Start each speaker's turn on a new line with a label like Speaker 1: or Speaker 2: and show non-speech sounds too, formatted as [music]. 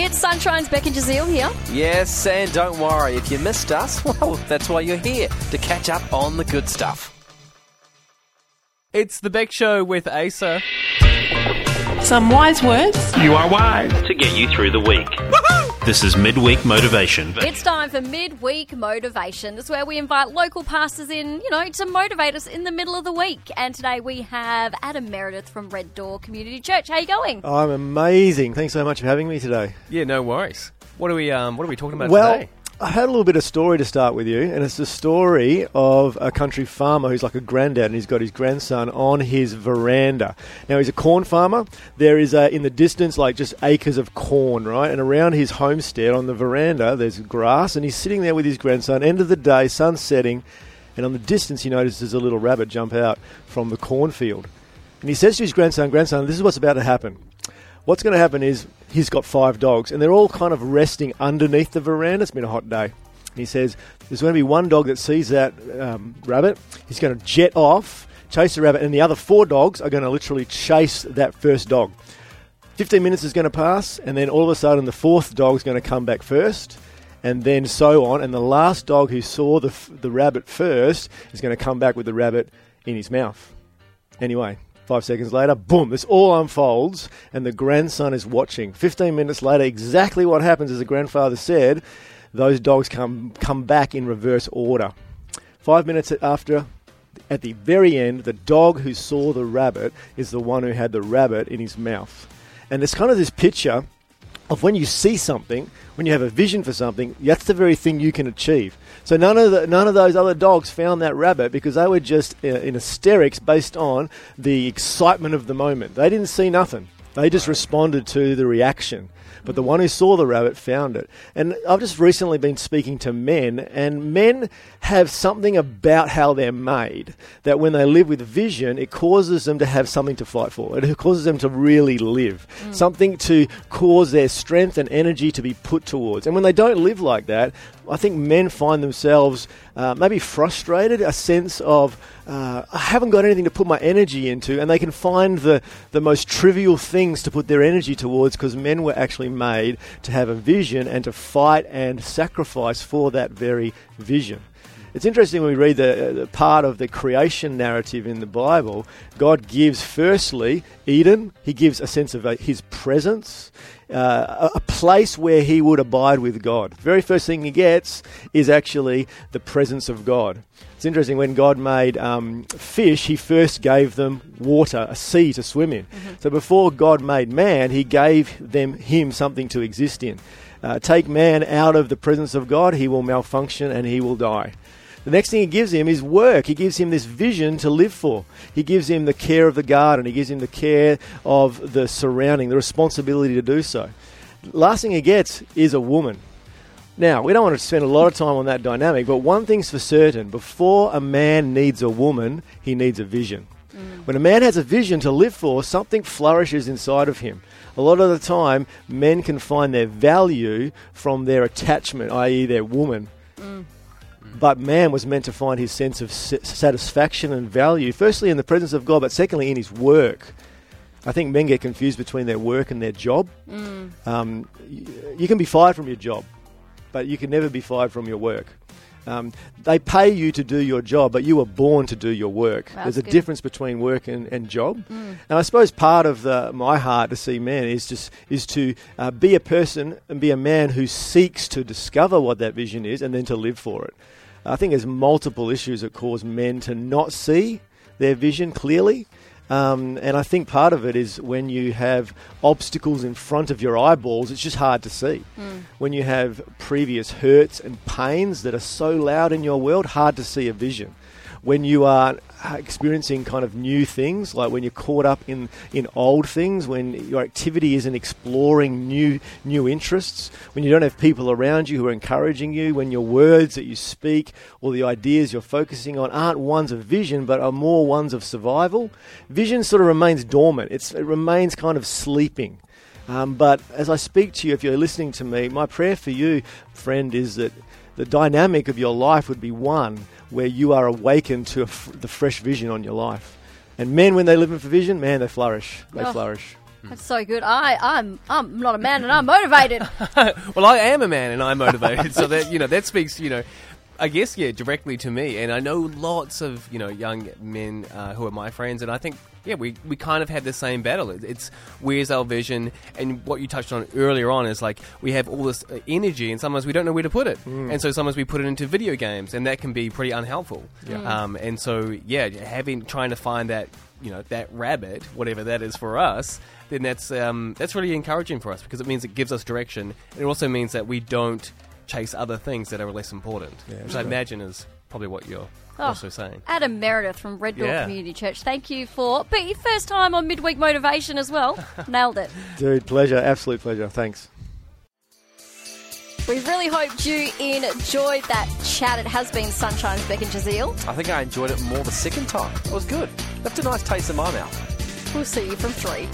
Speaker 1: It's Sunshine's Becky Jazeel here.
Speaker 2: Yes, and don't worry, if you missed us, [laughs] well, that's why you're here, to catch up on the good stuff.
Speaker 3: It's the Beck Show with Asa.
Speaker 4: Some wise words.
Speaker 5: You are wise.
Speaker 6: to get you through the week. [laughs] This is Midweek Motivation.
Speaker 1: It's time for midweek motivation. This is where we invite local pastors in, you know, to motivate us in the middle of the week. And today we have Adam Meredith from Red Door Community Church. How you going?
Speaker 7: I'm amazing. Thanks so much for having me today.
Speaker 3: Yeah, no worries. What are we um what are we talking about
Speaker 7: well,
Speaker 3: today?
Speaker 7: I had a little bit of story to start with you, and it's the story of a country farmer who's like a granddad, and he's got his grandson on his veranda. Now he's a corn farmer. There is uh, in the distance like just acres of corn, right? And around his homestead on the veranda, there's grass, and he's sitting there with his grandson. End of the day, sun setting, and on the distance he notices a little rabbit jump out from the cornfield, and he says to his grandson, "Grandson, this is what's about to happen." What's going to happen is he's got five dogs, and they're all kind of resting underneath the veranda. It's been a hot day. He says there's going to be one dog that sees that um, rabbit. He's going to jet off, chase the rabbit, and the other four dogs are going to literally chase that first dog. 15 minutes is going to pass, and then all of a sudden the fourth dog is going to come back first, and then so on. And the last dog who saw the, the rabbit first is going to come back with the rabbit in his mouth. Anyway, five seconds later, boom, this all unfolds, and the grandson is watching. 15 minutes later, exactly what happens as the grandfather said, those dogs come, come back in reverse order. Five minutes after, at the very end, the dog who saw the rabbit is the one who had the rabbit in his mouth. And there's kind of this picture of when you see something, when you have a vision for something, that's the very thing you can achieve. So none of the, none of those other dogs found that rabbit because they were just uh, in hysterics based on the excitement of the moment. They didn't see nothing. They just responded to the reaction. But the one who saw the rabbit found it. And I've just recently been speaking to men, and men have something about how they're made that when they live with vision, it causes them to have something to fight for. It causes them to really live, something to cause their strength and energy to be put towards. And when they don't live like that, I think men find themselves uh, maybe frustrated, a sense of uh, I haven't got anything to put my energy into, and they can find the, the most trivial things to put their energy towards because men were actually made to have a vision and to fight and sacrifice for that very vision. It's interesting when we read the, the part of the creation narrative in the Bible. God gives, firstly, Eden. He gives a sense of uh, His presence, uh, a, place where He would abide with God. The very first thing He gets is actually the presence of God. It's interesting when God made um, fish, He first gave them water, a sea to swim in. So before God made man, He gave them Him something to exist in. Uh, take man out of the presence of God, he will malfunction and he will die. The next thing he gives him is work. He gives him this vision to live for. He gives him the care of the garden. He gives him the care of the surrounding, the responsibility to do so. Last thing he gets is a woman. Now, we don't want to spend a lot of time on that dynamic, but one thing's for certain before a man needs a woman, he needs a vision. When a man has a vision to live for, something flourishes inside of him. A lot of the time, men can find their value from their attachment, i.e., their woman. But man was meant to find his sense of satisfaction and value, firstly in the presence of God, but secondly in his work. I think men get confused between their work and their job. Um, you can be fired from your job, but you can never be fired from your work. Um, they pay you to do your job, but you were born to do your work.
Speaker 1: Wow,
Speaker 7: There's a
Speaker 1: good.
Speaker 7: difference between work and, and job. And I suppose part of the, my heart to see men is just is to uh, be a person and be a man who seeks to discover what that vision is and then to live for it. I think there's multiple issues that cause men to not see their vision clearly. Um, and I think part of it is when you have obstacles in front of your eyeballs, it's just hard to see. When you have previous hurts and pains that are so loud in your world, hard to see a vision. When you are experiencing kind of new things, like when you're caught up in, in old things, when your activity isn't exploring new new interests, when you don't have people around you who are encouraging you, when your words that you speak or the ideas you're focusing on aren't ones of vision but are more ones of survival, vision sort of remains dormant. It's, it remains kind of sleeping. Um, but as I speak to you, if you're listening to me, my prayer for you, friend, is that the dynamic of your life would be one where you are awakened to a f- the fresh vision on your life. And men, when they live in for vision, man, they flourish. They
Speaker 1: Oh.
Speaker 7: flourish.
Speaker 1: That's so good. I, I'm, I'm not a man and I'm motivated. [laughs]
Speaker 3: Well, I am a man and I'm motivated, so that you know that speaks, you know, I guess yeah, directly to me. And I know lots of you know young men uh, who are my friends, and I think yeah, we we kind of have the same battle. It- It's where's our vision, and what you touched on earlier on is like we have all this uh, energy, and sometimes we don't know where to put it, and so sometimes we put it into video games, and that can be pretty unhelpful. Um, and so yeah, having trying to find that you know that rabbit, whatever that is for us, then that's um, that's really encouraging for us because it means it gives us direction. And it also means that we don't chase other things that are less important, which I imagine is probably what you're
Speaker 1: Oh.
Speaker 3: also saying.
Speaker 1: Adam Meredith from Red Door
Speaker 3: Yeah.
Speaker 1: Community Church. Thank you for, but your first time on Midweek Motivation as well. [laughs] Nailed it.
Speaker 7: Dude, pleasure. Absolute pleasure. Thanks.
Speaker 1: We really hoped you enjoyed that chat. It has been Sunshine's Beck and Jazeel.
Speaker 2: I think I enjoyed it more the second time. It was good. Left a nice taste in my mouth.
Speaker 1: We'll see you from three.